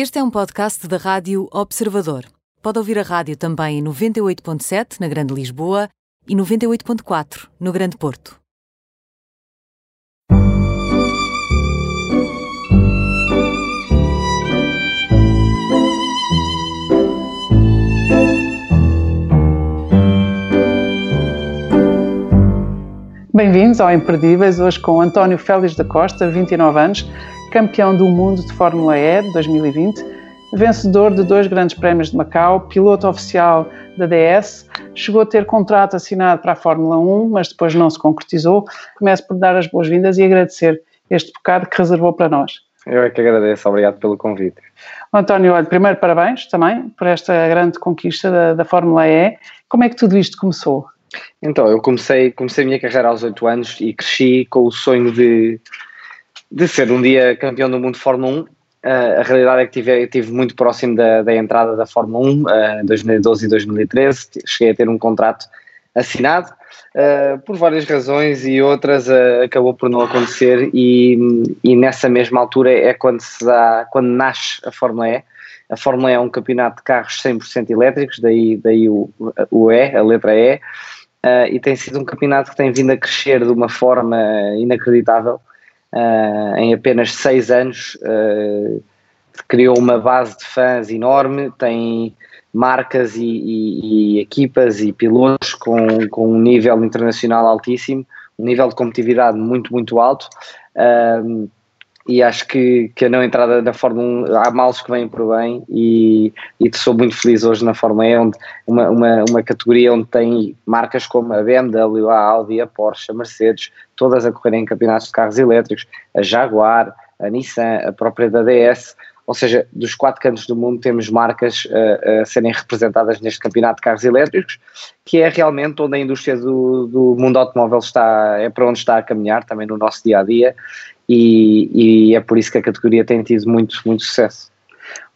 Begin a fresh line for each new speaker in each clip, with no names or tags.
Este é um podcast da Rádio Observador. Pode ouvir a rádio também em 98.7 na Grande Lisboa e 98.4 no Grande Porto.
Bem-vindos ao Imperdíveis, hoje com António Félix da Costa, 29 anos, campeão do mundo de Fórmula E de 2020, vencedor de dois grandes prémios de Macau, piloto oficial da DS, chegou a ter contrato assinado para a Fórmula 1, mas depois não se concretizou. Começo por dar as boas-vindas e agradecer este bocado que reservou para nós.
Eu é que agradeço, obrigado pelo convite.
António, olha, primeiro parabéns também por esta grande conquista da, da Fórmula E. Como é que tudo isto começou?
Então, eu comecei, comecei a minha carreira aos 8 anos e cresci com o sonho de, de ser um dia campeão do mundo de Fórmula 1. Uh, a realidade é que tive, estive muito próximo da, da entrada da Fórmula 1 em uh, 2012 e 2013. Cheguei a ter um contrato assinado. Uh, por várias razões e outras uh, acabou por não acontecer e, e, nessa mesma altura é quando se dá, quando nasce a Fórmula E. A Fórmula E é um campeonato de carros 100% elétricos, daí, daí o, o E, a letra E, uh, e tem sido um campeonato que tem vindo a crescer de uma forma inacreditável. Em apenas seis anos criou uma base de fãs enorme, tem marcas e, e, e, equipas e pilotos com, com um nível internacional altíssimo, um nível de competitividade muito, muito alto. Um, e acho que, que a não entrada da Fórmula 1 há males que vêm por bem e, e sou muito feliz hoje na Fórmula E, onde uma, uma, uma categoria onde tem marcas como a BMW, a Audi, a Porsche, a Mercedes, todas a correrem em campeonatos de carros elétricos, a Jaguar, a Nissan, a própria da DS, ou seja, dos quatro cantos do mundo temos marcas uh, a serem representadas neste campeonato de carros elétricos, que é realmente onde a indústria do, do mundo automóvel está, é para onde está a caminhar, também no nosso dia a dia, e, e é por isso que a categoria tem tido muito, muito sucesso.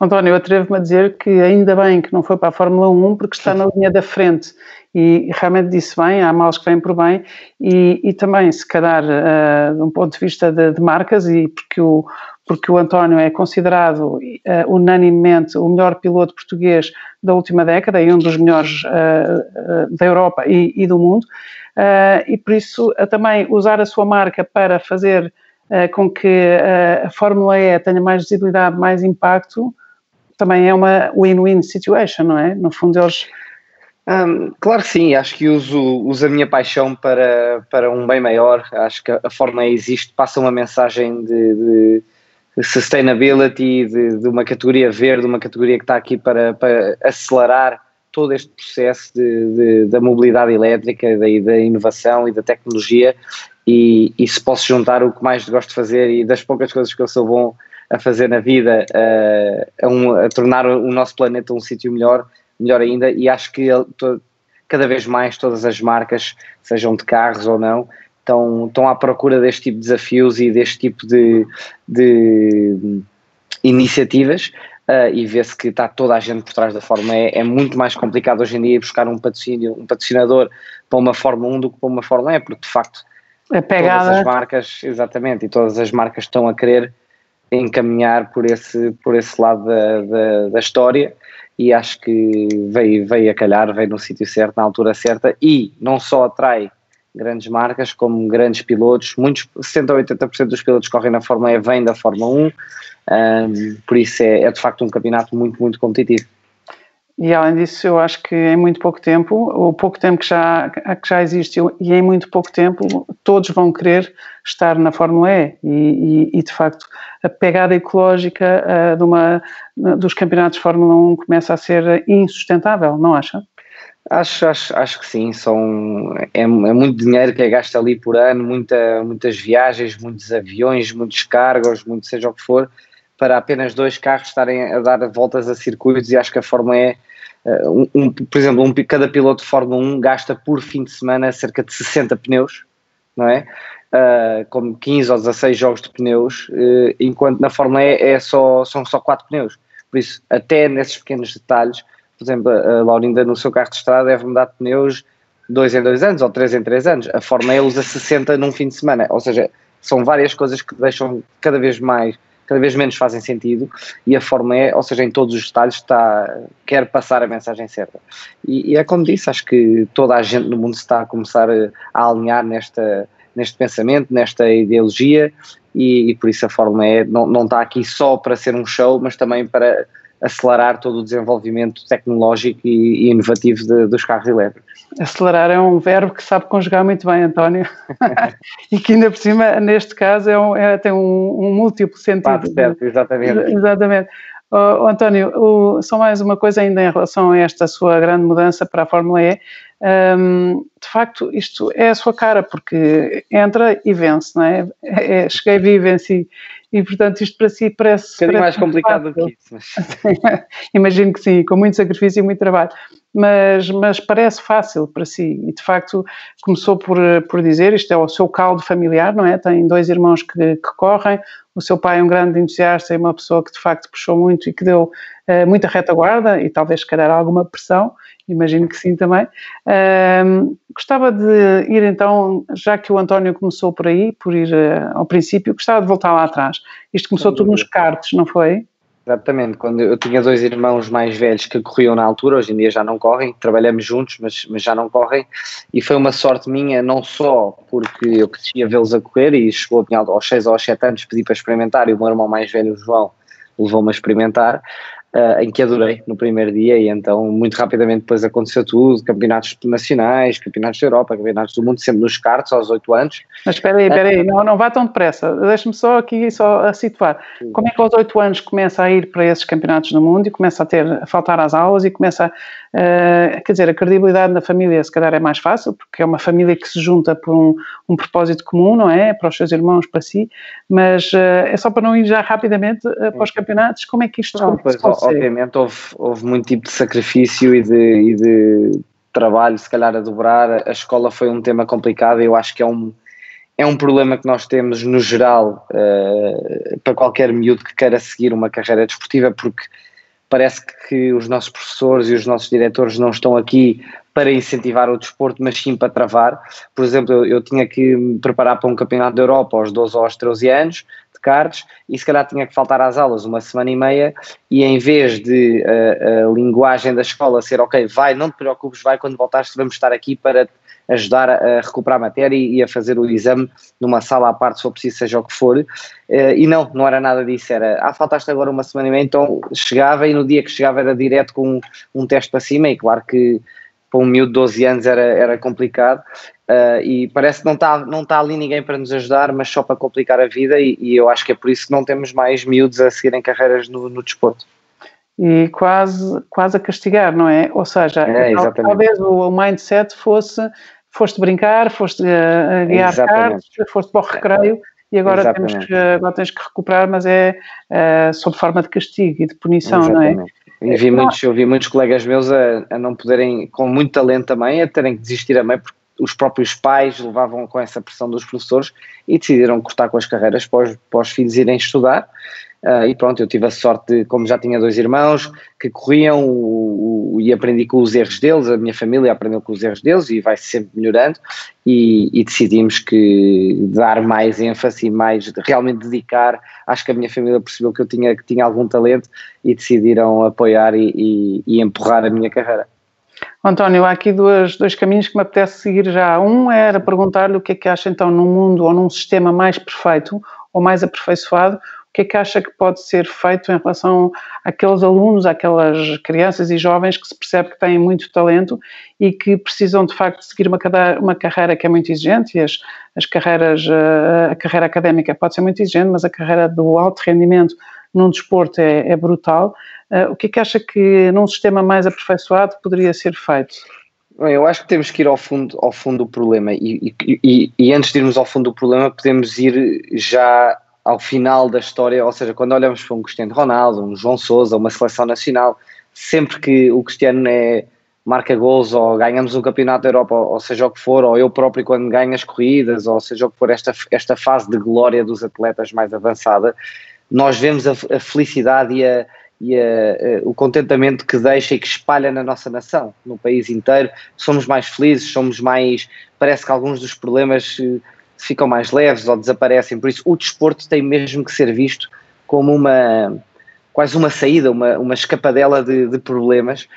António, eu atrevo-me a dizer que ainda bem que não foi para a Fórmula 1 porque está na linha da frente e realmente disse bem, há males que vêm por bem e, e também se calhar uh, de um ponto de vista de, de marcas e porque o, porque o António é considerado uh, unanimemente o melhor piloto português da última década e um dos melhores uh, da Europa e, e do mundo, e por isso também usar a sua marca para fazer com que a Fórmula E tenha mais visibilidade, mais impacto, também é uma win-win situation, não é? No fundo eles...
Um, claro que sim, acho que uso, uso a minha paixão para, para um bem maior, acho que a Fórmula E existe, passa uma mensagem de, de sustainability, de, de, uma categoria verde, uma categoria que está aqui para, para acelerar todo este processo de, de, da mobilidade elétrica, da, da inovação e da tecnologia. E, e, se posso juntar o que mais gosto de fazer e das poucas coisas que eu sou bom a fazer na vida, uh, a, um, a, tornar o nosso planeta um sítio melhor, melhor ainda. E acho que cada vez mais todas as marcas, sejam de carros ou não, estão, estão à procura deste tipo de desafios e deste tipo de, de iniciativas uh, e vê-se que está toda a gente por trás da Fórmula E. É muito mais complicado hoje em dia buscar um patrocínio, um patrocinador para uma Fórmula 1 do que para uma Fórmula E, porque de facto
é todas
as marcas, exatamente, e todas as marcas estão a querer encaminhar por esse, por esse lado da, da, da história e acho que veio, veio a calhar, veio no sítio certo, na altura certa e não só atrai grandes marcas, como grandes pilotos. Muitos, 60 ou 80% dos pilotos que correm na Fórmula E vêm da Fórmula 1, um, por isso é, é, de facto um campeonato muito, muito competitivo.
E além disso, eu acho que em muito pouco tempo, o pouco tempo que já, que já existe e em muito pouco tempo, todos vão querer estar na Fórmula E. E, e, e de facto, a pegada ecológica uh, de uma, dos campeonatos de Fórmula 1 começa a ser insustentável, não acha?
Acho, acho, acho que sim, são, é, é, muito dinheiro que é gasto ali por ano, muita, muitas viagens, muitos aviões, muitos cargos, muito seja o que for, para apenas dois carros estarem a dar voltas a circuitos e acho que a Fórmula E, eh, um, um, por exemplo, um, cada piloto de Fórmula 1 gasta por fim de semana cerca de 60 pneus, não é? Uh, como 15 ou 16 jogos de pneus, uh, enquanto na Fórmula E é só, são só 4 pneus. Por isso, até nesses pequenos detalhes, por exemplo, a Laurinda no seu carro de estrada deve mudar de pneus dois em dois anos ou três em três anos. A Fórmula E usa 60 num fim de semana, ou seja, são várias coisas que deixam cada vez mais, cada vez menos fazem sentido e a Fórmula E, ou seja, em todos os detalhes, está, quer passar a mensagem certa. E, e é como disse, acho que toda a gente no mundo está a começar a, a alinhar nesta, neste pensamento, nesta ideologia e, e, por isso a Fórmula E não, não está aqui só para ser um show, mas também para acelerar todo o desenvolvimento tecnológico e, inovativo de, dos carros elétricos.
Acelerar é um verbo que sabe conjugar muito bem, António, e que ainda por cima, neste caso, é um, é, tem um, um múltiplo sentido.
certo, exatamente.
Exatamente. Oh, António, o, só mais uma coisa ainda em relação a esta sua grande mudança para a Fórmula E. Um, de facto, isto é a sua cara, porque entra e vence, não é? é, é cheguei, vi e venci. E, portanto, isto para si parece.
Um bocadinho mais complicado do que isso.
Mas... Imagino que sim, com muito sacrifício e muito trabalho. Mas, mas parece fácil para si. E, de facto, começou por, por dizer: isto é o seu caldo familiar, não é? Tem dois irmãos que, que correm. O seu pai é um grande entusiasta e uma pessoa que, de facto, puxou muito e que deu uh, muita retaguarda e talvez, se calhar, alguma pressão imagino que sim também. Um, gostava de ir então, já que o António começou por aí, por ir uh, ao princípio, gostava de voltar lá atrás. Isto começou tudo nos karts, não foi?
Exatamente, quando eu tinha dois irmãos mais velhos que corriam na altura, hoje em dia já não correm, trabalhamos juntos, mas, mas já não correm, e foi uma sorte minha, não só porque eu cresci a vê-los a correr e chegou aos 6 ou aos 7 anos, pedi para experimentar, e o meu irmão mais velho, o João, levou-me a experimentar, uh, em que adorei no primeiro dia e então muito rapidamente depois aconteceu tudo, campeonatos nacionais, campeonatos da Europa, campeonatos do mundo, sempre nos cartos aos 8 anos.
Mas espera aí, espera aí, não, não vá tão depressa, deixe-me só aqui só a situar. Como é que aos 8 anos começa a ir para esses campeonatos do mundo e começa a ter, a faltar às aulas e começa a, uh, quer dizer, a credibilidade na família se calhar é mais fácil, porque é uma família que se junta por um, um propósito comum, não é? Para os seus irmãos, para si, mas uh, é só para não ir já rapidamente uh, para os campeonatos, como é que isto
não, pois, obviamente houve, houve muito tipo de sacrifício e de, e de trabalho, se calhar a dobrar. A escola foi um tema complicado e eu acho que é um, é um problema que nós temos no geral uh, para qualquer miúdo que queira seguir uma carreira desportiva, porque parece que os nossos professores e os nossos diretores não estão aqui para incentivar o desporto, mas sim para travar. Por exemplo, eu, eu tinha que me preparar para um campeonato da Europa aos 12 ou aos 13 anos, cards e se calhar tinha que faltar às aulas uma semana e meia e em vez de a, eh, a linguagem da escola ser ok, vai, não te preocupes, vai quando voltares vamos estar aqui para ajudar a recuperar a matéria e a fazer o exame numa sala à parte se for preciso, seja o que for. Eh, e não, não era nada disso, era, ah, faltaste agora uma semana e meia, então chegava e no dia que chegava era direto com um, um teste para cima e claro que para um miúdo de 12 anos era, era complicado uh, e parece que não está não tá ali ninguém para nos ajudar, mas só para complicar a vida e, e, eu acho que é por isso que não temos mais miúdos a seguirem carreiras no, no desporto.
E quase, quase a castigar, não é? Ou seja,
é,
talvez o, o mindset fosse foste brincar, foste uh, guiar carros, foste para o recreio e agora temos que, agora tens que recuperar, mas é uh, sob forma de castigo e de punição, Exatamente. não é?
Eu vi, muitos, eu vi muitos colegas meus a, a, não poderem, com muito talento também, a terem que desistir a meio, porque os próprios pais levavam com essa pressão dos professores e decidiram cortar com as carreiras para os, para os filhos irem estudar. Uh, e pronto, eu tive a sorte, de, como já tinha dois irmãos que corriam o, o, e aprendi com os erros deles, a minha família aprendeu com os erros deles e vai sempre melhorando. E, e, decidimos que dar mais ênfase e mais realmente dedicar. Acho que a minha família percebeu que eu tinha, que tinha algum talento e decidiram apoiar e, e, e empurrar a minha carreira.
António, há aqui dois, caminhos que me apetece seguir já. Um era perguntar-lhe o que é que acha então num mundo ou num sistema mais perfeito ou mais aperfeiçoado, que é que acha que pode ser feito em relação àqueles alunos, àquelas crianças e jovens que se percebe que têm muito talento e que precisam de facto seguir uma, uma carreira que é muito exigente e as, as carreiras, eh, a carreira académica pode ser muito exigente, mas a carreira do alto rendimento num desporto é, é brutal. Uh, o que é que acha que num sistema mais aperfeiçoado poderia ser feito?
Eu acho que temos que ir ao fundo, ao fundo do problema e, e, e antes de irmos ao fundo do problema podemos ir já ao final da história, ou seja, quando olhamos para um Cristiano Ronaldo, um João Sousa, uma seleção nacional, sempre que o Cristiano é, marca gols ou ganhamos um campeonato da Europa, ou seja o que for, ou eu próprio quando ganho as corridas, ou seja o que for, esta, esta fase de glória dos atletas mais avançada, nós vemos a, a felicidade e, a, e a, o contentamento que deixa e que espalha na nossa nação, no país inteiro. Somos mais felizes, somos mais. Parece que alguns dos problemas ficam mais leves ou desaparecem. Por isso, o desporto tem mesmo que ser visto como uma quase uma saída, uma, uma escapadela de, de problemas,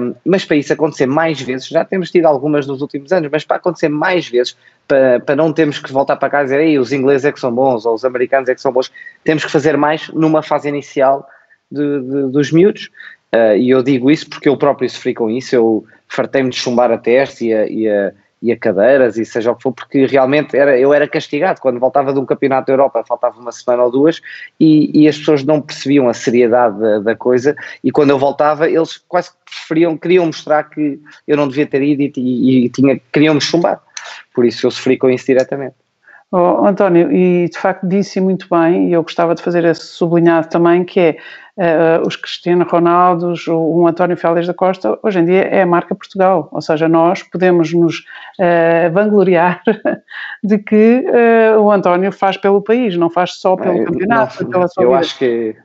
um, mas para isso acontecer mais vezes, já temos tido algumas nos últimos anos, mas para acontecer mais vezes, para, para não termos que voltar para casa e dizer Ei, os ingleses é que são bons, ou os americanos é que são bons, temos que fazer mais numa fase inicial de, de, dos miúdos, uh, e eu digo isso porque eu próprio sofri com isso, eu fartei-me de chumbar a teste e a, e a e a cadeiras e seja o que for, porque realmente era, eu era castigado quando voltava de um campeonato da Europa, faltava uma semana ou duas e, e as pessoas não percebiam a seriedade da, da, coisa e quando eu voltava eles quase preferiam, queriam mostrar que eu não devia ter ido e, e, e tinha, queriam me chumbar, por isso eu sofri com isso diretamente.
Oh, António, e de facto disse muito bem, e eu gostava de fazer esse sublinhado também, que é uh, os Cristiano Ronaldo, o, o António Félix da Costa, hoje em dia é a marca Portugal, ou seja, nós podemos nos uh, vangloriar de que uh, o António faz pelo país, não faz só pelo campeonato,
não,
pela
sua eu vida. acho que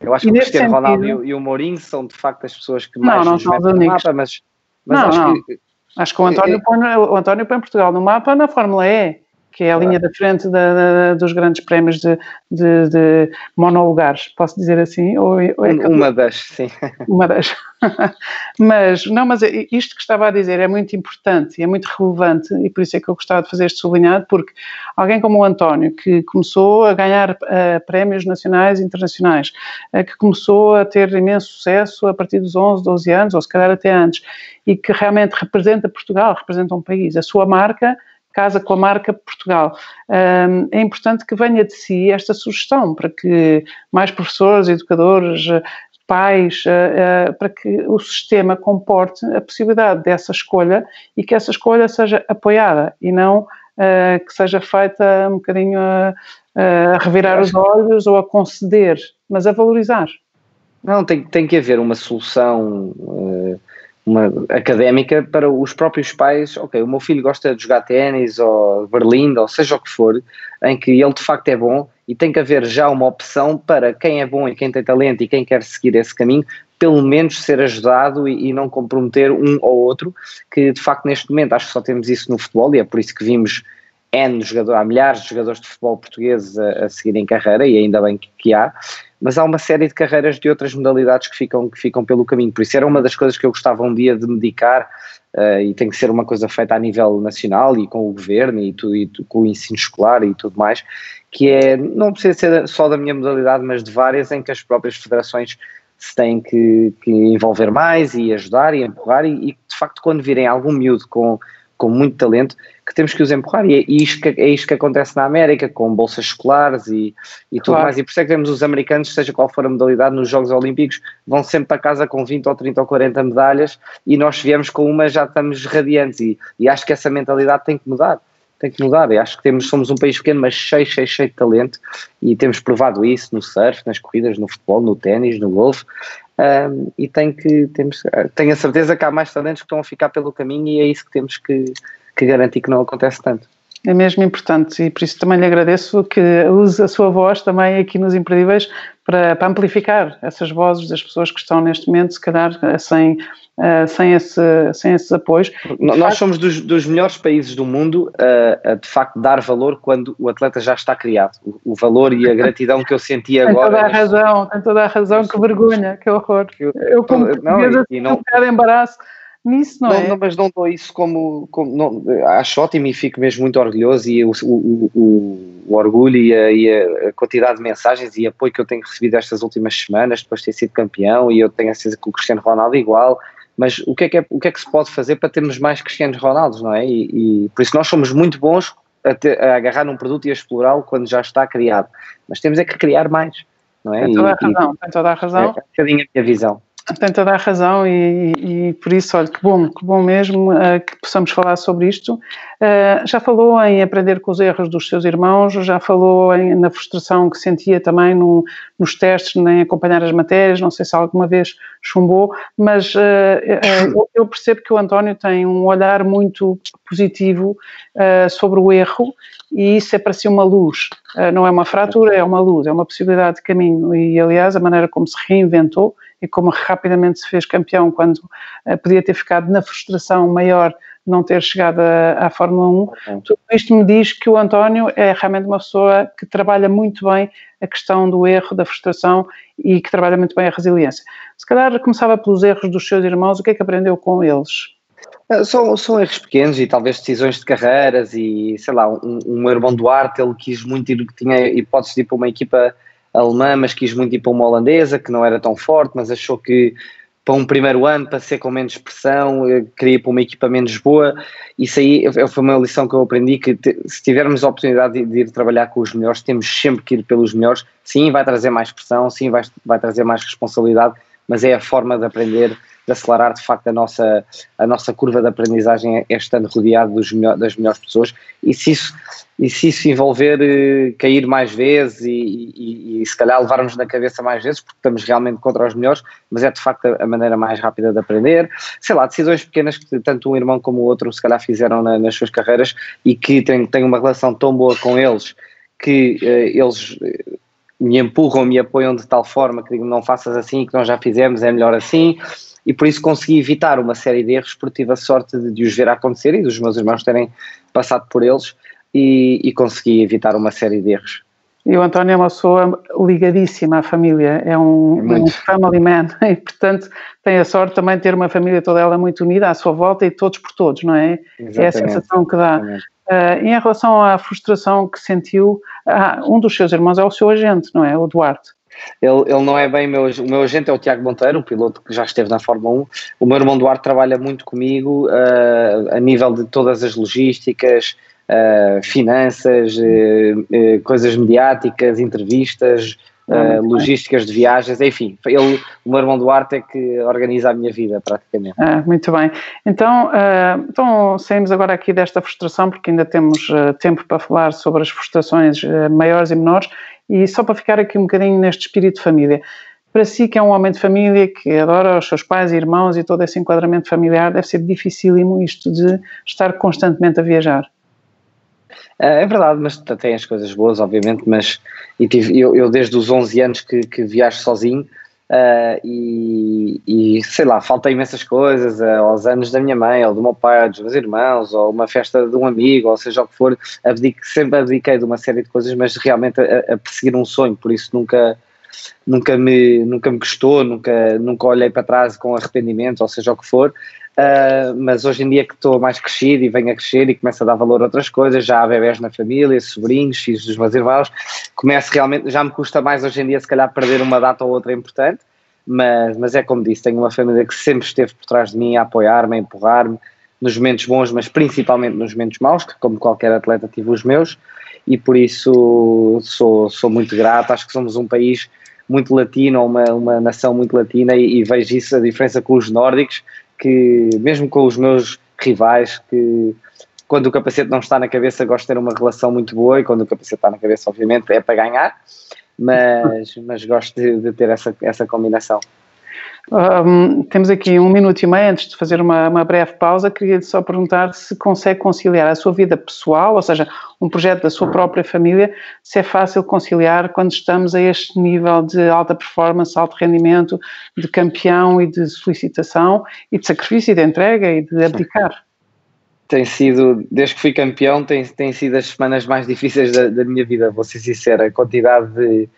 eu acho que o Cristiano sentido, Ronaldo e o, Mourinho são de facto as pessoas que mais não, não nos metem no mapa, mas, mas
não,
acho
não. que Acho que o António, põe, o António põe Portugal no mapa na Fórmula E que é a linha da frente da, da, dos grandes prémios de, de, de, monolugares, posso dizer assim? Ou,
ou é uma das, sim.
Uma das. mas, não, mas isto que estava a dizer é muito importante e é muito relevante e por isso é que eu gostava de fazer este sublinhado, porque alguém como o António, que começou a ganhar uh, prémios nacionais e internacionais, uh, que começou a ter imenso sucesso a partir dos 11, 12 anos, ou se calhar até antes, e que realmente representa Portugal, representa um país, a sua marca casa com a marca Portugal. é importante que venha de si esta sugestão para que mais professores, educadores, pais, eh, eh, para que o sistema comporte a possibilidade dessa escolha e que essa escolha seja apoiada e não eh, que seja feita um bocadinho a, a revirar os olhos ou a conceder, mas a valorizar.
Não, tem, tem que haver uma solução uh, uma académica para os próprios pais, ok, o meu filho gosta de jogar ténis ou berlim ou seja o que for, em que ele de facto é bom e tem que haver já uma opção para quem é bom e quem tem talento e quem quer seguir esse caminho, pelo menos ser ajudado e, e não comprometer um ou outro, que de facto neste momento acho que só temos isso no futebol e é por isso que vimos N jogadores, há milhares de jogadores de futebol portugueses a, a seguirem carreira e ainda bem que, que há, mas há uma série de carreiras de outras modalidades que ficam, que ficam pelo caminho. Por isso era uma das coisas que eu gostava um dia de me dedicar uh, e tem que ser uma coisa feita a nível nacional e com o governo e, tu, e tu, com o ensino escolar e tudo mais, que é, não precisa ser só da minha modalidade, mas de várias em que as próprias federações se têm que, que envolver mais e ajudar e empurrar e, e de facto quando virem algum miúdo com com muito talento, que temos que os empurrar. E é isto que, é isto que acontece na América, com bolsas escolares e, e tudo claro. mais. E por isso é que vemos os americanos, seja qual for a modalidade, nos Jogos Olímpicos, vão sempre para casa com 20 ou 30 ou 40 medalhas e nós viemos com uma já estamos radiantes. E, e acho que essa mentalidade tem que mudar. Tem que mudar. Eu acho que temos, somos um país pequeno, mas cheio, cheio, cheio de talento e temos provado isso no surf, nas corridas, no futebol, no ténis, no golfe. Um, e tem que, temos, tenho a certeza que há mais talentos que estão a ficar pelo caminho e é isso que temos que, que garantir que não acontece tanto.
É mesmo importante e por isso também lhe agradeço que use a sua voz também aqui nos Imperdíveis para, para amplificar essas vozes das pessoas que estão neste momento, se calhar sem uh, sem, esse, sem esses apoios.
Nós facto, somos dos, dos, melhores países do mundo a, a, de facto dar valor quando o atleta já está criado. O, o valor e a gratidão que eu senti agora.
Tem toda a razão, tem toda a razão, que vergonha, que horror. Eu, eu como não, e, não, um bocado de embaraço nisso, não, não é?
Não, mas não dou isso como, como não, acho ótimo e fico mesmo muito orgulhoso e o, o, o, o orgulho e a, e a, quantidade de mensagens e apoio que eu tenho recebido estas últimas semanas depois de ter sido campeão e eu tenho a certeza que o Cristiano Ronaldo igual mas o que, é que é, o que é que se pode fazer para termos mais Cristianos Ronaldos, não é? E, e por isso nós somos muito bons a, ter, a agarrar num produto e a explorá-lo quando já está criado, mas temos é que criar mais, não é?
Tem toda a razão, tem toda a razão. É, é um
a minha visão.
Tem toda a razão e, e, por isso, olha, que bom, que bom mesmo uh, que possamos falar sobre isto. Uh, já falou em aprender com os erros dos seus irmãos, já falou em, na frustração que sentia também no, nos testes, nem acompanhar as matérias, não sei se alguma vez chumbou, mas uh, eu, percebo que o António tem um olhar muito positivo sobre o erro e isso é para si uma luz, não é uma fratura, é uma luz, é uma possibilidade de caminho. E, aliás, a maneira como se reinventou e como rapidamente se fez campeão quando podia ter ficado na frustração maior não ter chegado à, à Fórmula 1. Uhum. Tudo isto me diz que o António é realmente uma pessoa que trabalha muito bem a questão do erro, da frustração e que trabalha muito bem a resiliência. Se calhar começava pelos erros dos seus irmãos, o que é que aprendeu com eles?
Ah, são, são erros pequenos e talvez decisões de carreiras e, sei lá, um, um irmão Duarte, ele quis muito ir, tinha hipótese de ir para uma equipa alemã, mas quis muito ir para uma holandesa, que não era tão forte, mas achou que para um primeiro ano, para ser com menos pressão, queria ir para uma equipa menos boa. Isso aí foi uma lição que eu aprendi, que se tivermos a oportunidade de, de, ir trabalhar com os melhores, temos sempre que ir pelos melhores. Sim, vai trazer mais pressão, sim, vai, vai trazer mais responsabilidade, mas é a forma de aprender de acelerar de facto a nossa, a nossa curva de aprendizagem é estando rodeado melhor, das melhores pessoas. E se isso, e se isso envolver eh, cair mais vezes e, e, e, se calhar levarmos na cabeça mais vezes porque estamos realmente contra os melhores, mas é de facto a, a maneira mais rápida de aprender, sei lá, decisões pequenas que tanto um irmão como o outro se calhar fizeram na, nas suas carreiras e que tenho uma relação tão boa com eles que uh, eles eh, me empurram, me apoiam de tal forma que digo não faças assim, que nós já fizemos, é melhor assim e por isso consegui evitar uma série de erros porque tive a sorte de, de os ver acontecer e dos meus irmãos terem passado por eles e, e consegui evitar uma série de erros.
E o António é uma pessoa ligadíssima à família, é um, um, family man e, portanto, tem a sorte também de ter uma família toda ela muito unida à sua volta e todos por todos, não é? Exatamente. É a sensação que dá. Uh, em relação à frustração que sentiu, ah, um dos seus irmãos é o seu agente, não é? O Duarte.
Ele, ele não é bem meu, o meu agente é o Tiago Monteiro, um piloto que já esteve na Fórmula 1. O meu irmão Duarte trabalha muito comigo uh, a nível de todas as logísticas, uh, finanças, coisas mediáticas, entrevistas, Uh, logísticas de viagens, enfim, ele, o meu irmão Duarte é que organiza a minha vida praticamente.
Ah, muito bem. Então, uh, então, saímos agora aqui desta frustração, porque ainda temos uh, tempo para falar sobre as frustrações maiores e menores, e só para ficar aqui um bocadinho neste espírito de família, para si que é um homem de família, que adora os seus pais e irmãos e todo esse enquadramento familiar, deve ser dificílimo isto de estar constantemente a viajar.
É, é verdade, mas tem as coisas boas, obviamente, mas e tive, eu, eu desde os 11 anos que, que viajo sozinho, Uh, e, e, sei lá, falta imensas coisas uh, aos anos da minha mãe, ou do meu pai, dos meus irmãos, ou uma festa de um amigo, ou seja o que for. Abdico, sempre abdiquei de uma série de coisas, mas realmente a, a, perseguir um sonho, por isso nunca, nunca, me, nunca me gostou, nunca, nunca olhei para trás com arrependimento, ou seja o que for. Uh, mas hoje em dia que estou mais crescido e venho a crescer e começo a dar valor a outras coisas, já há bebés na família, sobrinhos, filhos dos meus irmãos, começo realmente, já me custa mais hoje em dia se calhar perder uma data ou outra importante, mas, mas é como disse, tenho uma família que sempre esteve por trás de mim a apoiar-me, a empurrar-me, nos momentos bons, mas principalmente nos momentos maus, que como qualquer atleta tive os meus, e por isso sou, sou muito grato, acho que somos um país muito latino, uma, uma nação muito latina e, e vejo isso, a diferença com os nórdicos, que mesmo com os meus rivais, que quando o capacete não está na cabeça gosto de ter uma relação muito boa e quando o capacete está na cabeça obviamente é para ganhar, mas, mas gosto de, de ter essa, essa combinação.
Um, temos aqui um minuto e meio antes de fazer uma, uma breve pausa. Queria só perguntar se consegue conciliar a sua vida pessoal, ou seja, um projeto da sua própria família, se é fácil conciliar quando estamos a este nível de alta performance, alto rendimento, de campeão e de solicitação e de sacrifício e de entrega e de abdicar.
Tem sido, desde que fui campeão, tem, tem sido as semanas mais difíceis da, da minha vida, vou ser sincero. A quantidade de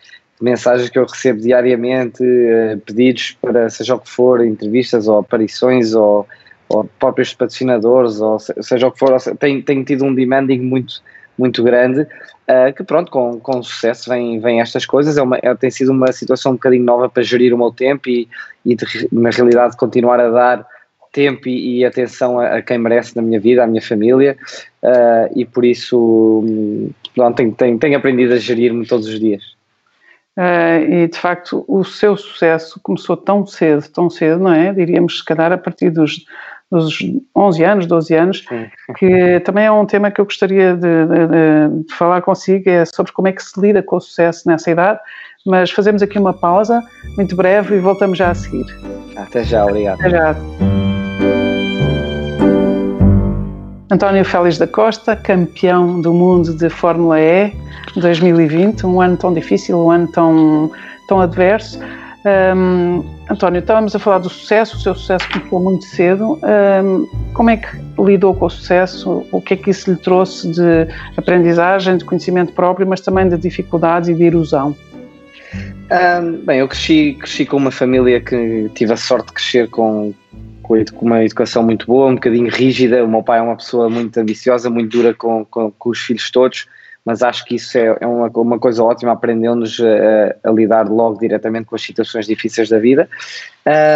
mensagens que eu recebo diariamente, eh, pedidos para seja o que for, entrevistas ou aparições ou, ou próprios patrocinadores, ou seja o que for, tem, tem tido um demanding muito, muito grande, uh, que pronto, com, com sucesso vem, vem estas coisas, é uma, é, tem sido uma situação um bocadinho nova para gerir o meu tempo e, e de, na realidade continuar a dar tempo e, e atenção a, a, quem merece na minha vida, à minha família, uh, e por isso hum, pronto, tenho, tenho, tenho aprendido a gerir-me todos os dias.
Uh, e de facto o seu sucesso começou tão cedo, tão cedo, não é? Diríamos se calhar a partir dos, dos 11 anos, 12 anos, que também é um tema que eu gostaria de, de, de, falar consigo, é sobre como é que se lida com o sucesso nessa idade, mas fazemos aqui uma pausa muito breve e voltamos já a seguir.
Até já, obrigado.
Até já. António Félix da Costa, campeão do mundo de Fórmula E 2020, um ano tão difícil, um ano tão, tão adverso. Um, António, estávamos a falar do sucesso, o seu sucesso começou muito cedo. Um, como é que lidou com o sucesso? O que é que isso lhe trouxe de aprendizagem, de conhecimento próprio, mas também de dificuldades e de erosão?
Um, bem, eu cresci, cresci com uma família que tive a sorte de crescer com, com uma educação muito boa, um bocadinho rígida. O meu pai é uma pessoa muito ambiciosa, muito dura com, com, com os filhos todos mas acho que isso é, é uma, uma coisa ótima, aprendeu-nos a, a, lidar logo diretamente com as situações difíceis da vida.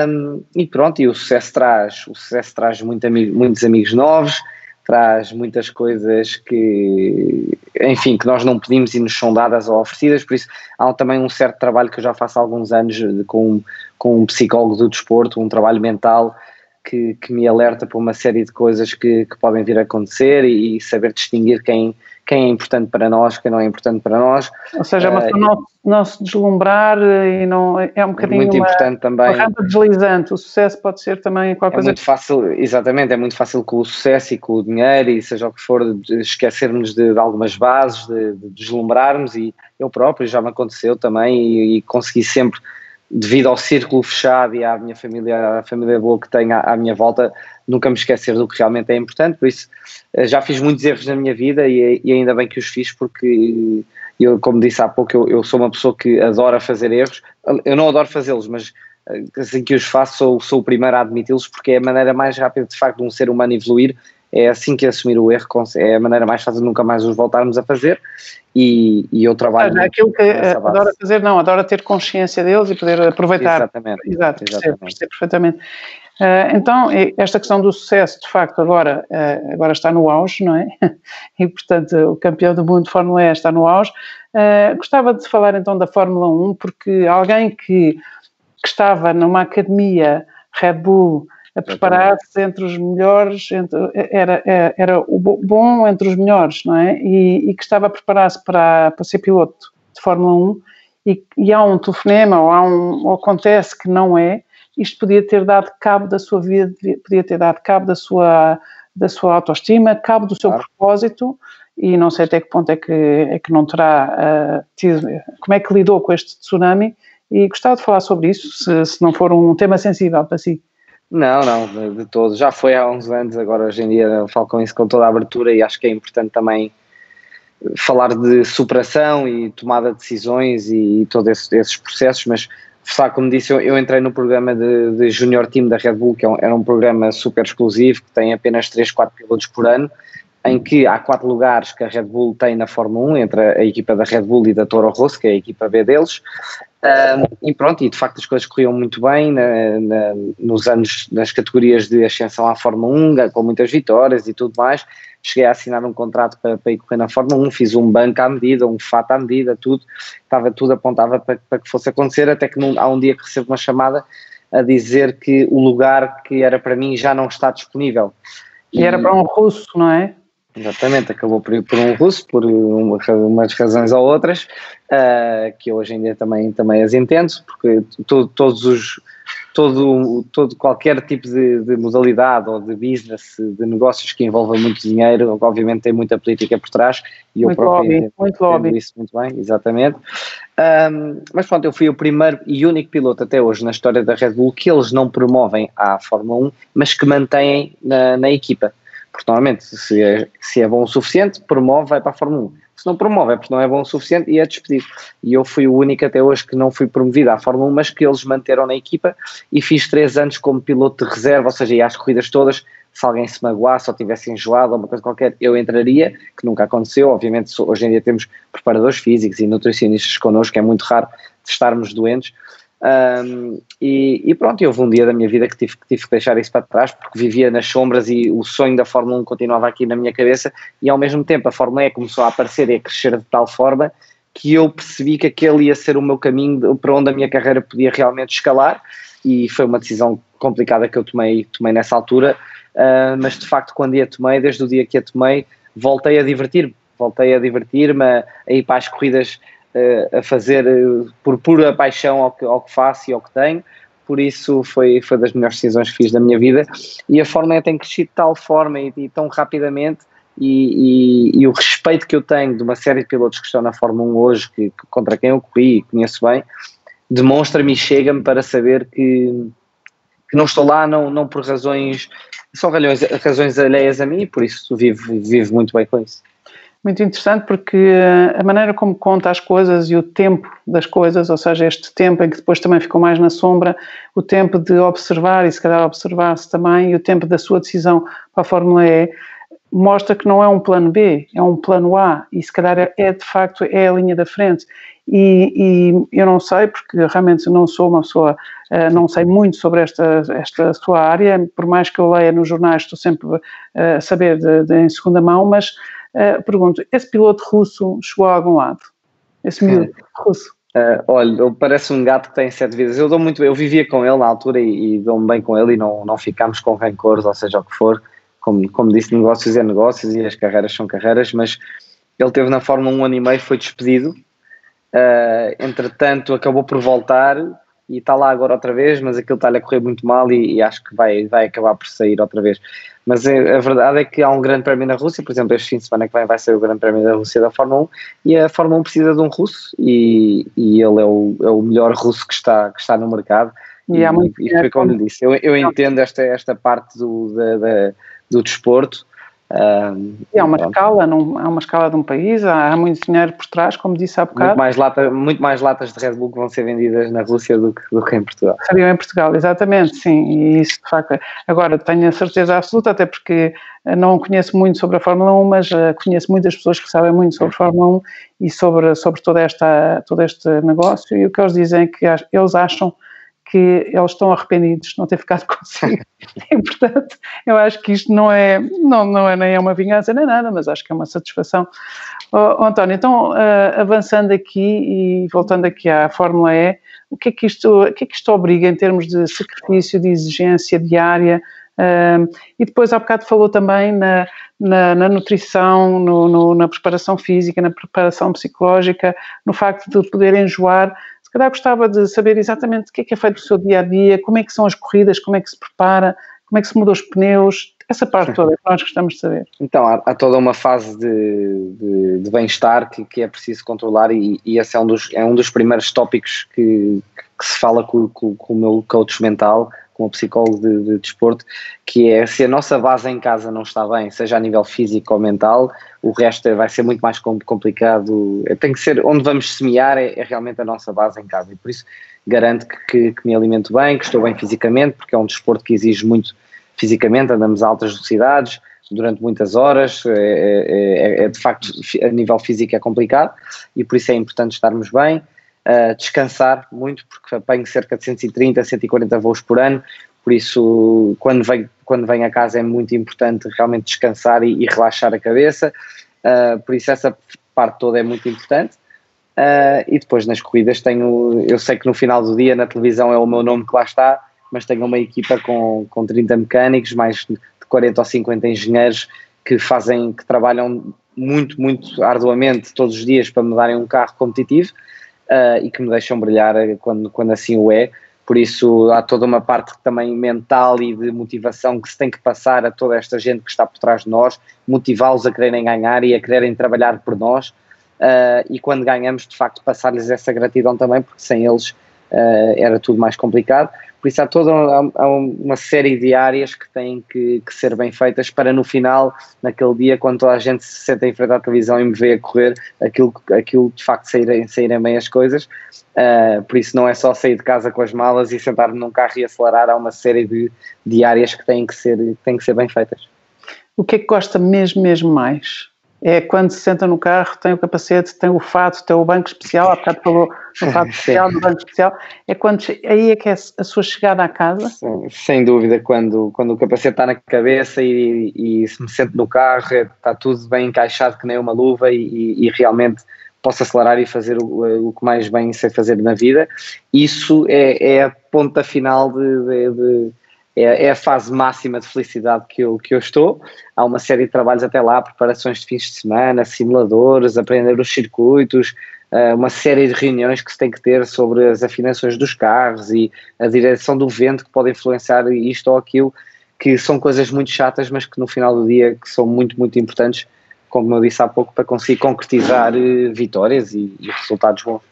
Um, e pronto, e o sucesso traz, o sucesso traz muito muitos amigos novos, traz muitas coisas que, enfim, que nós não pedimos e nos são dadas ou oferecidas, por isso há também um certo trabalho que eu já faço há alguns anos com, com um psicólogo do desporto, um trabalho mental que, que me alerta para uma série de coisas que, que podem vir a acontecer e, e saber distinguir quem quem é importante para nós, quem não é importante para nós.
Ou seja, mas uh, não, não se deslumbrar e não é um bocadinho
muito uma, importante também.
uma rampa deslizante. O sucesso pode ser também qualquer
é
coisa.
muito fácil, exatamente, é muito fácil com o sucesso e com o dinheiro e seja o que for, esquecermos de, de algumas bases, de, de, deslumbrarmos e eu próprio já me aconteceu também e, e consegui sempre devido ao círculo fechado e à minha família, à família boa que tenho à, à, minha volta, nunca me esquecer do que realmente é importante. Por isso, eh, já fiz muitos erros na minha vida e, e ainda bem que os fiz, porque eu, como disse há pouco, eu, eu, sou uma pessoa que adora fazer erros. Eu não adoro fazê-los, mas eh, assim que os faço, sou, sou o primeiro a admiti-los, porque é a maneira mais rápida de facto de um ser humano evoluir é assim que assumir o erro, é a maneira mais fácil de nunca mais os voltarmos a fazer e, e eu trabalho.
Seja, aquilo que adora fazer, não, adora ter consciência deles e poder aproveitar.
Exatamente.
Exato, exatamente. Percebo, perfeitamente. Uh, então, esta questão do sucesso, de facto, agora, uh, agora está no auge, não é? E, portanto, o campeão do mundo de Fórmula E está no auge. Uh, gostava de falar então da Fórmula 1, porque alguém que, que estava numa academia Red Bull a preparar-se entre os melhores, entre, era, era, era, o bom entre os melhores, não é? E, e que estava a preparar-se para, para ser piloto de Fórmula 1 e, e há um telefonema ou, há um, ou acontece que não é, isto podia ter dado cabo da sua vida, podia ter dado cabo da sua, da sua autoestima, cabo do seu claro. propósito e não sei até que ponto é que, é que não terá uh, tido, como é que lidou com este tsunami e gostava de falar sobre isso, se, se não for um tema sensível para si.
Não, não, de, de todo. Já foi há uns anos, agora hoje em dia falo com isso com toda a abertura e acho que é importante também falar de superação e tomada de decisões e, e todos esses, esses, processos, mas sabe, como disse, eu, eu, entrei no programa de, de Junior Team da Red Bull, que é um, era um programa super exclusivo, que tem apenas 3, 4 pilotos por ano, em que há quatro lugares que a Red Bull tem na Fórmula 1, entre a equipa da Red Bull e da Toro Rosso, que é a equipa B deles, um, e pronto, e de facto as coisas corriam muito bem na, na, nos anos, nas categorias de ascensão à Fórmula 1, com muitas vitórias e tudo mais. Cheguei a assinar um contrato para, para ir correr na Fórmula 1, fiz um banco à medida, um fato à medida, tudo, estava tudo apontava para, para que fosse acontecer, até que num, há um dia que recebo uma chamada a dizer que o lugar que era para mim já não está disponível.
E, e era para um russo, não é?
Exatamente, acabou por ir por um russo, por uma, umas razões ou outras, uh, que eu hoje em dia também, também as entendo, porque todo, todos os, todo, todo qualquer tipo de, de, modalidade ou de business, de negócios que envolva muito dinheiro, obviamente tem muita política por trás,
e muito eu próprio lobby, muito lobby.
isso muito bem, exatamente. Um, mas pronto, eu fui o primeiro e único piloto até hoje na história da Red Bull que eles não promovem à Fórmula 1, mas que mantêm na, na equipa. Porque normalmente, se é, se é bom o suficiente, promove, vai para a Fórmula 1. Se não promove, é porque não é bom o suficiente e é despedido. E eu fui o único até hoje que não fui promovido à Fórmula 1, mas que eles manteram na equipa e fiz três anos como piloto de reserva, ou seja, ia às corridas todas. Se alguém se magoasse ou tivesse enjoado ou uma coisa qualquer, eu entraria, que nunca aconteceu. Obviamente, hoje em dia temos preparadores físicos e nutricionistas connosco, é muito raro estarmos doentes, um, e, e, pronto, houve um dia da minha vida que tive, que tive que deixar isso para trás porque vivia nas sombras e o sonho da Fórmula 1 continuava aqui na minha cabeça e ao mesmo tempo a Fórmula E começou a aparecer e a crescer de tal forma que eu percebi que aquele ia ser o meu caminho para onde a minha carreira podia realmente escalar e foi uma decisão complicada que eu tomei, tomei nessa altura, uh, mas de facto quando a tomei, desde o dia que a tomei, voltei a divertir-me, voltei a divertir-me, a, a ir para as corridas uh, a fazer uh, por pura paixão ao que, ao que faço e ao que tenho, por isso foi, foi das melhores decisões que fiz da minha vida. E a Fórmula E tem crescido de tal forma e, e tão rapidamente. E, e, e, o respeito que eu tenho de uma série de pilotos que estão na Fórmula 1 hoje, que contra quem eu corri e conheço bem, demonstra-me e chega-me para saber que, que não estou lá não, não por razões, são razões, razões alheias a mim e por isso vivo, vivo muito bem com isso.
Muito interessante porque eh, a maneira como conta as coisas e o tempo das coisas, ou seja, este tempo em que depois também ficou mais na sombra, o tempo de observar e se calhar observar-se também e o tempo da sua decisão para a Fórmula E, mostra que não é um plano B, é um plano A e se calhar é, é de facto é a linha da frente. E, e, eu não sei, porque realmente não sou uma pessoa, uh, não sei muito sobre esta, esta sua área, por mais que eu leia nos jornais, estou sempre uh, a saber de, de, em segunda mão, mas uh, pergunto, esse piloto russo chegou a algum lado? Esse miúdo russo?
Uh, olha, ele parece um gato que tem sete vidas. Eu dou muito eu vivia com ele na altura e, e dou-me bem com ele e não, não ficámos com rancores, ou seja, o que for como, como disse, negócios é negócios e as carreiras são carreiras, mas ele teve na Fórmula 1 um ano e meio, foi despedido, uh, entretanto acabou por voltar e está lá agora outra vez, mas aquilo está-lhe a correr muito mal e, e, acho que vai, vai acabar por sair outra vez. Mas a, é, a verdade é que há um grande prémio na Rússia, por exemplo, este fim de semana que vem vai ser o grande prémio da Rússia da Fórmula 1 e a Fórmula 1 precisa de um russo e, e ele é o, é o melhor russo que está, que está no mercado. E, há muito e, e foi como lhe disse, eu, eu entendo esta, esta parte do, da, da do desporto.
Um, há uma pronto. escala, não, há uma escala de um país, há, há, muito dinheiro por trás, como disse há bocado.
Muito mais, lata, muito mais latas de Red Bull que vão ser vendidas na Rússia do que, do que em Portugal.
Seriam em Portugal, exatamente, sim, e isso de facto. Agora, tenho a certeza absoluta, até porque não conheço muito sobre a Fórmula 1, mas uh, conheço muitas pessoas que sabem muito sobre a Fórmula 1 e sobre, sobre toda esta, todo este negócio, e o que eles dizem é que eles acham que eles estão arrependidos de não ter ficado consigo. e, portanto, eu acho que isto não é, não, não é nem é uma vingança nem nada, mas acho que é uma satisfação. Oh, António, então, uh, avançando aqui e voltando aqui à Fórmula E, o que é que isto, o que é que isto obriga em termos de sacrifício, de exigência diária? Uh, e depois, há bocado, falou também na, na, na nutrição, no, no, na preparação física, na preparação psicológica, no facto de poder enjoar calhar gostava de saber exatamente o que é que é feito o seu dia a dia, como é que são as corridas, como é que se prepara, como é que se muda os pneus, essa parte toda que nós gostamos de saber.
Então, há, há toda uma fase de, de, de bem-estar que, que, é preciso controlar e, e, esse é um dos, é um dos primeiros tópicos que, que se fala com, com, com o meu coach mental, com o psicólogo de, de desporto, que é se a nossa base em casa não está bem, seja a nível físico ou mental, o resto vai ser muito mais complicado. Tem que ser onde vamos semear, é, é realmente a nossa base em casa. E por isso garanto que, que, que, me alimento bem, que estou bem fisicamente, porque é um desporto que exige muito fisicamente, andamos a altas velocidades durante muitas horas, é, é, é, é de facto a nível físico é complicado e por isso é importante estarmos bem. Uh, descansar muito, porque apanho cerca de 130, 140 voos por ano, por isso, quando vem, quando vem a casa é muito importante realmente descansar e, e relaxar a cabeça, uh, por isso essa parte toda é muito importante. Uh, e depois nas corridas tenho, eu sei que no final do dia na televisão é o meu nome que lá está, mas tenho uma equipa com, com 30 mecânicos, mais de 40 ou 50 engenheiros que fazem, que trabalham muito, muito arduamente todos os dias para me darem um carro competitivo uh, e que me deixam brilhar quando, quando assim o é. Por isso há toda uma parte também mental e de motivação que se tem que passar a toda esta gente que está por trás de nós, motivá-los a quererem ganhar e a quererem trabalhar por nós. Uh, e quando ganhamos, de facto, passar-lhes essa gratidão também, porque sem eles uh, era tudo mais complicado. Por isso há toda há uma série de áreas que têm que, que, ser bem feitas para no final, naquele dia, quando toda a gente se senta em frente à televisão e me vê a correr, aquilo, aquilo de facto saírem, saírem bem as coisas. Uh, por isso não é só sair de casa com as malas e sentar-me num carro e acelerar, há uma série de, de áreas que têm que, ser, têm que ser bem feitas.
O que é que gosta mesmo, mesmo mais? É quando se senta no carro, tem o capacete, tem o fato, tem o banco especial, há bocado falou no fato especial, no banco especial, é quando, aí é que é a sua chegada à casa?
Sim, sem dúvida, quando, quando o capacete está na cabeça e, e se me sento no carro, é, está tudo bem encaixado que nem uma luva e, e, e realmente posso acelerar e fazer o, o, que mais bem sei fazer na vida, isso é, é a ponta final de, de, de é, é, a fase máxima de felicidade que eu, que eu estou. Há uma série de trabalhos até lá, preparações de fins de semana, simuladores, aprender os circuitos, uh, uma série de reuniões que se tem que ter sobre as afinações dos carros e a direção do vento que pode influenciar isto ou aquilo, que são coisas muito chatas, mas que no final do dia que são muito, muito importantes, como eu disse há pouco, para conseguir concretizar uh, vitórias e, e resultados bons.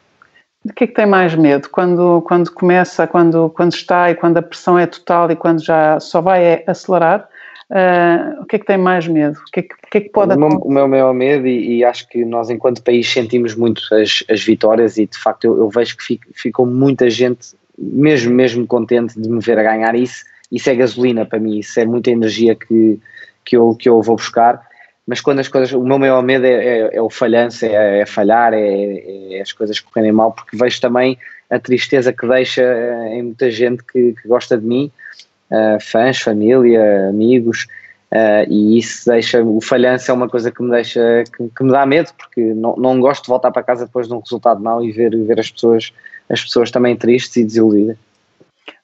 De que é que tem mais medo? Quando, quando começa, quando, quando está e quando a pressão é total e quando já só vai acelerar? Uh, o que é que tem mais medo? O que é que, o que, é que pode
acontecer? O meu maior medo, e, e, acho que nós, enquanto país, sentimos muito as, as vitórias, e de facto eu, eu vejo que fico, ficou muita gente, mesmo, mesmo contente de me ver a ganhar isso. Isso é gasolina para mim, isso é muita energia que, que, eu, que eu vou buscar. Mas quando as coisas. O meu maior medo é, é, é o falhanço, é, é falhar, é, é, as coisas correrem mal, porque vejo também a tristeza que deixa eh, em muita gente que, que gosta de mim uh, fãs, família, amigos, uh, e isso deixa, o falhanço é uma coisa que me deixa, que, que, me dá medo, porque não, não gosto de voltar para casa depois de um resultado mau e ver, ver as, pessoas, as pessoas também tristes e desiludidas.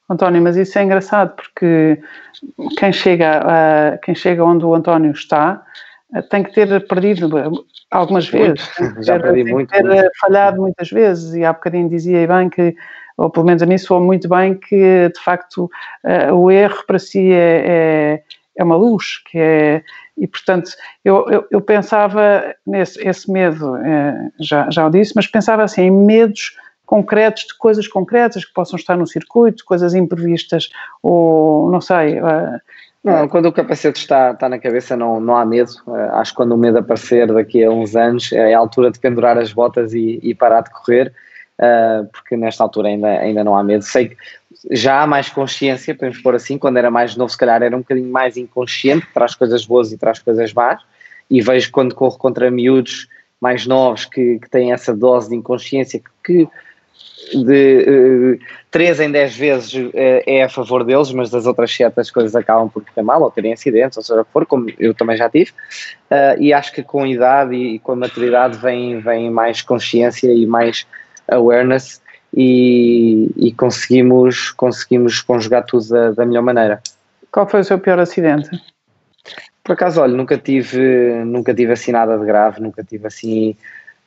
António, mas isso é engraçado porque quem chega, quem chega onde o António está tem que ter perdido algumas vezes,
muito. já perdi tem muito,
ter
muito.
falhado muitas vezes e há bocadinho dizia bem que ou pelo menos a mim soou muito bem que de facto uh, o erro para si é, é, é, uma luz, que é, e portanto eu, eu, eu pensava nesse esse medo, é, já, já o disse, mas pensava assim em medos concretos de coisas concretas que possam estar no circuito, coisas imprevistas ou não sei.
Não, quando o capacete está, está na cabeça não, não há medo. Uh, acho que quando o medo aparecer daqui a uns anos é a altura de pendurar as botas e, e parar de correr uh, porque nesta altura ainda, ainda não há medo. Sei que já há mais consciência, podemos pôr assim, quando era mais novo, se calhar era um bocadinho mais inconsciente, traz coisas boas e traz coisas más, e vejo quando corro contra miúdos mais novos que, que têm essa dose de inconsciência que de uh, 3 em 10 vezes uh, é a favor deles, mas das outras 7 as coisas acabam por correr mal ou terem acidentes, ou seja o que for, como eu também já tive. Uh, e acho que com a idade e com a maturidade vem, vem mais consciência e mais awareness e, e conseguimos, conseguimos conjugar tudo da, da melhor maneira.
Qual foi o seu pior acidente?
Por acaso, olha, nunca tive, nunca tive assim nada de grave, nunca tive assim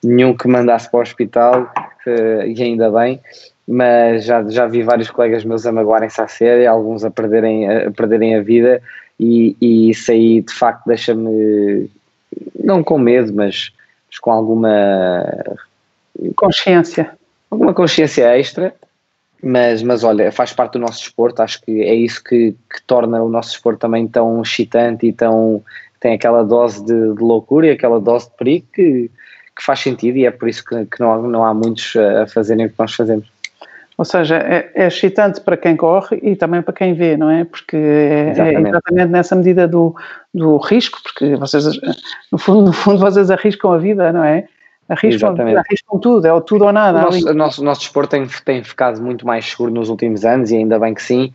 nenhum que mandasse para o hospital, e ainda bem, mas já, já vi vários colegas meus a magoarem-se à séria, alguns a perderem a, perderem a vida, e, e isso aí de facto deixa-me, não com medo, mas, mas com alguma
consciência.
Alguma consciência extra, mas, mas olha, faz parte do nosso desporto, acho que é isso que, que torna o nosso desporto também tão excitante e tão tem aquela dose de, de loucura e aquela dose de perigo que, que faz sentido e é por isso que, que não, não há muitos a fazerem o que nós fazemos.
Ou seja, é, é, excitante para quem corre e também para quem vê, não é? Porque é, é exatamente nessa medida do, do risco, porque vocês, no fundo, no fundo, vocês arriscam a vida, não é? Arriscam, arriscam tudo, é o tudo ou nada.
O nosso, nosso, nosso desporto tem, tem ficado muito mais seguro nos últimos anos e ainda bem que sim.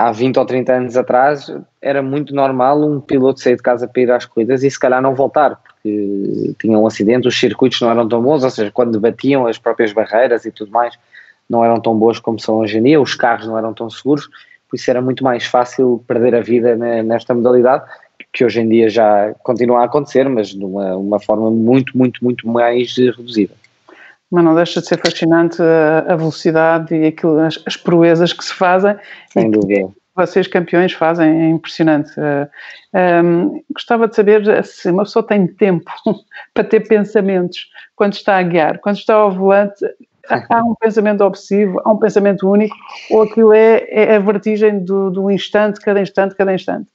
Há 20 ou 30 anos atrás era muito normal um piloto sair de casa para ir às corridas e se calhar não voltar, porque tinha um acidente, os circuitos não eram tão bons, ou seja, quando batiam as próprias barreiras e tudo mais, não eram tão boas como são hoje em dia, os carros não eram tão seguros, por isso era muito mais fácil perder a vida nesta modalidade que hoje em dia já continua a acontecer, mas de uma forma muito, muito, muito mais reduzida.
Mas não deixa de ser fascinante a, velocidade e aquilo, as, as proezas que se fazem.
Sem dúvida.
Vocês campeões fazem, é impressionante. Um, gostava de saber se uma pessoa tem tempo para ter pensamentos quando está a guiar, quando está ao volante, há um pensamento obsessivo, há um pensamento único, ou aquilo é, é a vertigem do, do instante, cada instante, cada instante?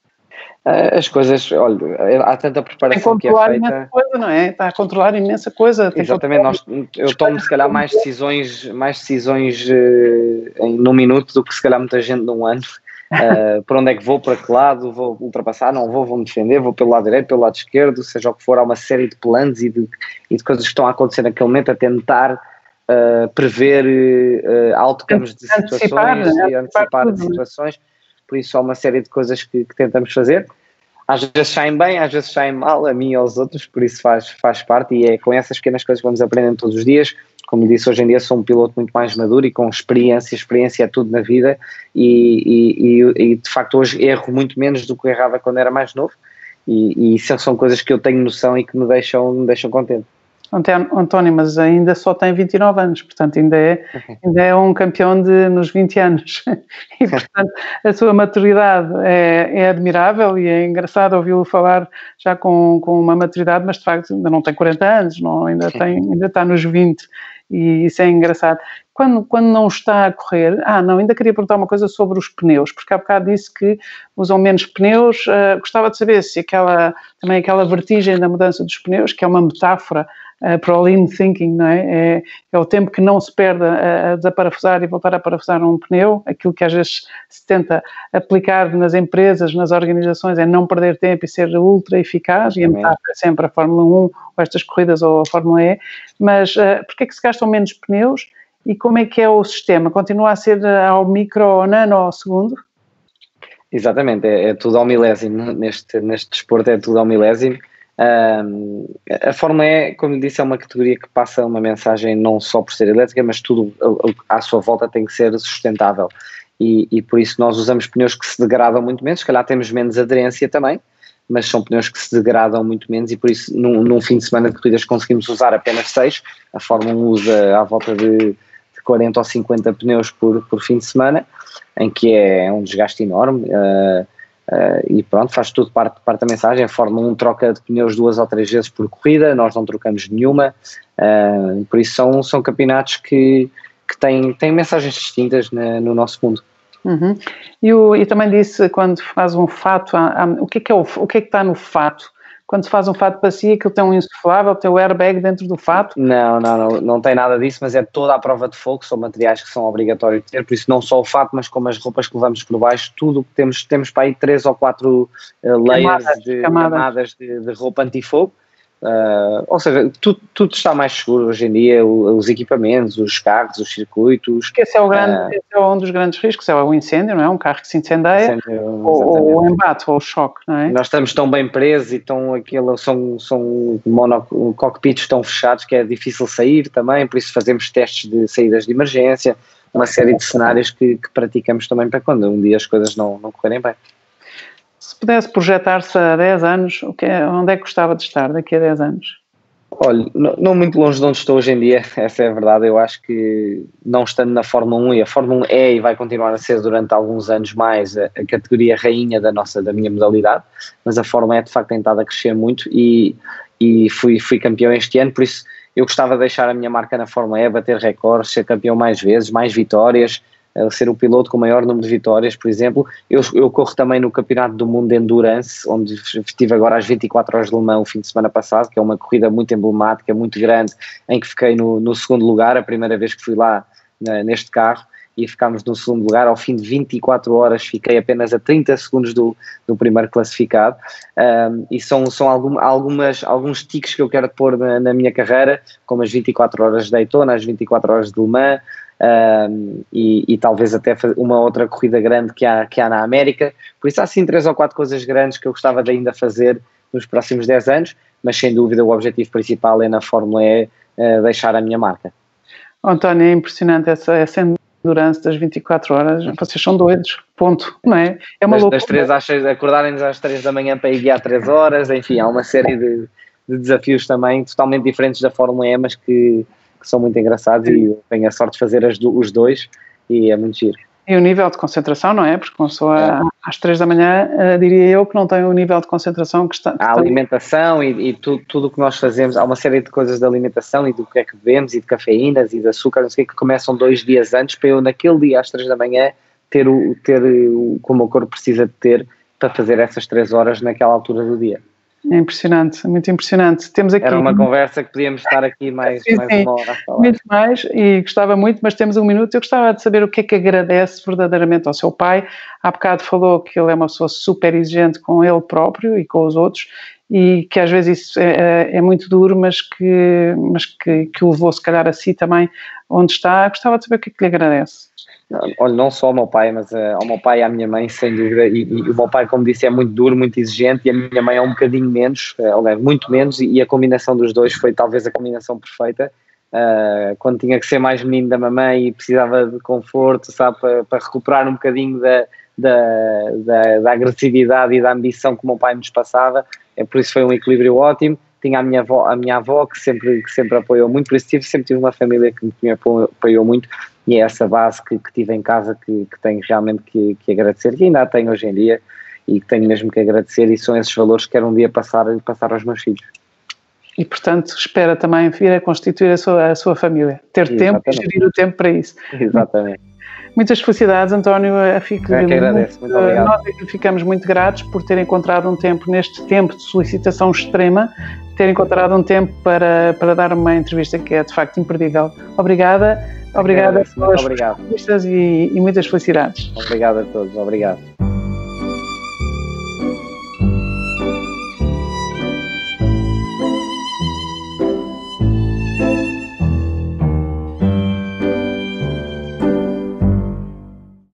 Eh, as coisas, olha, há tanta preparação que é feita. Imensa
coisa, não é? Está a controlar imensa coisa.
Exatamente, nós, eu tomo se calhar mais decisões, mais decisões uh, em num minuto do que se calhar muita gente num ano. Uh, por onde é que vou, para que lado, vou ultrapassar, não vou, vou me defender, vou pelo lado direito, pelo lado esquerdo, seja o que for, há uma série de planos e de, e de coisas que estão a acontecer naquele momento a tentar uh, prever uh, outcomes de situações antecipar, né? e antecipar de situações por isso há uma série de coisas que, que, tentamos fazer. Às vezes saem bem, às vezes saem mal, a mim e aos outros, por isso faz, faz parte e é com essas pequenas coisas que vamos aprendendo todos os dias. Como disse, hoje em dia sou um piloto muito mais maduro e com experiência, experiência é tudo na vida e, e, e, de facto hoje erro muito menos do que errava quando era mais novo e, e isso são coisas que eu tenho noção e que me deixam, me deixam contente.
António, mas ainda só tem 29 anos, portanto ainda é, ainda é um campeão de, nos 20 anos. E, portanto, a sua maturidade é, é admirável e é engraçado ouvi-lo falar já com, com uma maturidade, mas de facto ainda não tem 40 anos, não, ainda, tem, ainda está nos 20 e isso é engraçado. Quando, quando não está a correr, ah, não, ainda queria perguntar uma coisa sobre os pneus, porque há bocado disse que usam menos pneus, uh, gostava de saber se aquela, também aquela vertigem da mudança dos pneus, que é uma metáfora uh, para o lean thinking, não é? é? É, o tempo que não se perde a, a desaparafusar e voltar a parafusar um pneu, aquilo que às vezes se tenta aplicar nas empresas, nas organizações, é não perder tempo e ser ultra eficaz, e a metáfora é sempre a Fórmula 1, ou estas corridas, ou a Fórmula E, mas uh, porquê é que se gastam menos pneus? E como é que é o sistema? Continua a ser ao micro ou nano ao segundo?
Exatamente, é, é, tudo ao milésimo. Neste, neste desporto é tudo ao milésimo. A Fórmula E, como disse, é uma categoria que passa uma mensagem não só por ser elétrica, mas tudo à sua volta tem que ser sustentável. E, e por isso nós usamos pneus que se degradam muito menos, se calhar temos menos aderência também, mas são pneus que se degradam muito menos e por isso num, num fim de semana de corridas conseguimos usar apenas 6. A Fórmula 1 usa à volta de 40 ou 50 pneus por, por fim de semana, em que é um desgaste enorme. Uh, uh, e pronto, faz tudo parte, parte da mensagem. A Fórmula 1 troca de pneus duas ou três vezes por corrida, nós não trocamos nenhuma, uh, por isso são, são campeonatos que, que têm, têm mensagens distintas na, no nosso mundo.
Uhum. E, o, e também disse quando faz um fato, o que é que é o, o que é que está no fato? Quando se faz um fato para si, aquilo tem um insuflável, tem o airbag dentro do fato?
Não, não, não, não tem nada disso, mas é toda a prova de fogo, são materiais que são obrigatórios de ter, por isso não só o fato, mas como as roupas que levamos por baixo, tudo que temos, temos para aí três ou quatro uh, layers camadas, de camadas, camadas de, de roupa antifogo, Uh, ou seja, tudo, tudo, está mais seguro hoje em dia, os equipamentos, os carros, os circuitos.
Que esse é, o grande, uh, é um dos grandes riscos, é o incêndio, não é? Um carro que se incendeia, incêndio, ou, o embate, ou o choque, não é?
Nós estamos tão bem presos e tão, aquilo, são, são mono, cockpits tão fechados que é difícil sair também, por isso fazemos testes de saídas de emergência, uma série de cenários que, que praticamos também para quando um dia as coisas não, não correrem bem.
Se pudesse projetar-se a 10 anos, é, onde é que gostava de estar daqui a 10 anos?
Olha, não, não, muito longe de onde estou hoje em dia, essa é a verdade. Eu acho que não estando na Fórmula 1 e a Fórmula 1 é e vai continuar a ser durante alguns anos mais a, a categoria rainha da nossa, da minha modalidade, mas a Fórmula E de facto tem estado a crescer muito e, e fui, fui campeão este ano, por isso eu gostava de deixar a minha marca na Fórmula E, bater recordes, ser campeão mais vezes, mais vitórias, ser o piloto com o maior número de vitórias, por exemplo. Eu, eu corro também no Campeonato do Mundo de Endurance, onde estive agora às 24 horas de Le Mans o fim de semana passado, que é uma corrida muito emblemática, muito grande, em que fiquei no, no segundo lugar, a primeira vez que fui lá neste carro e ficámos no segundo lugar. Ao fim de 24 horas, fiquei apenas a 30 segundos do, do primeiro classificado. Um, e são, são algum, algumas, alguns tiques que eu quero pôr na, na, minha carreira, como as 24 horas de Daytona, as 24 horas de Le Mans, um, e, e, talvez até uma outra corrida grande que há, que há na América. Por isso há sim três ou quatro coisas grandes que eu gostava de ainda fazer nos próximos 10 anos, mas sem dúvida o objetivo principal é na Fórmula E uh, deixar a minha marca.
António, é impressionante essa, essa endurance das 24 horas, vocês são doidos, ponto, não é? É
uma das, loucura. Das 3 às 6, acordarem-nos às 3 da manhã para ir guiar 3 horas, enfim, há uma série de, de desafios também totalmente diferentes da Fórmula E, mas que que são muito engraçados e tenho a sorte de fazer do, os dois e é muito giro.
E o nível de concentração, não é? Porque começou a, é. às três da manhã, uh, diria eu que não tem o nível de concentração que está. Que
a alimentação e, e tudo, tudo o que nós fazemos, há uma série de coisas de alimentação e do que é que bebemos e de cafeínas e de açúcar, não sei o que, que começam dois dias antes para eu, naquele dia, às três da manhã, ter o, ter o como o corpo precisa de ter para fazer essas três horas naquela altura do dia.
É impressionante, muito impressionante. Temos aqui...
Era uma conversa que podíamos estar aqui mais, sim, mais uma hora.
Muito mais, e gostava muito, mas temos um minuto. Eu gostava de saber o que é que agradece verdadeiramente ao seu pai. Há bocado falou que ele é uma pessoa super exigente com ele próprio e com os outros, e que às vezes isso é, é, é muito duro, mas que, mas que, que o levou se calhar a si também onde está. Gostava de saber o que é que lhe agradece.
Olha, não só ao meu pai, mas uh, ao meu pai e à minha mãe, sem dúvida. E, e, o meu pai, como disse, é muito duro, muito exigente, e a minha mãe é um bocadinho menos, uh, muito menos, e, a combinação dos dois foi talvez a combinação perfeita. Uh, quando tinha que ser mais menino da mamãe e precisava de conforto, sabe, para, para recuperar um bocadinho da, da, da, da, agressividade e da ambição que o meu pai nos passava, é por isso foi um equilíbrio ótimo tinha a minha avó, a minha avó que, sempre, que sempre apoiou muito, por isso tive, sempre tive uma família que me apoiou muito e é essa base que, que tive em casa que, que tenho realmente que, que agradecer, e ainda tenho hoje em dia e que tenho mesmo que agradecer e são esses valores que quero um dia passar, passar aos meus filhos.
E, portanto, espera também vir a constituir a sua, a sua família. Ter Exatamente. tempo e gerir o tempo para isso.
Exatamente.
Muitas felicidades, António. Fico
é que agradeço. Muito, muito obrigado.
Nós é ficamos muito gratos por ter encontrado um tempo, neste tempo de solicitação extrema, ter encontrado um tempo para, para dar uma entrevista que é, de facto, imperdível. Obrigada. Obrigada pelas
obrigado.
entrevistas e, e muitas felicidades.
Obrigado a todos. Obrigado.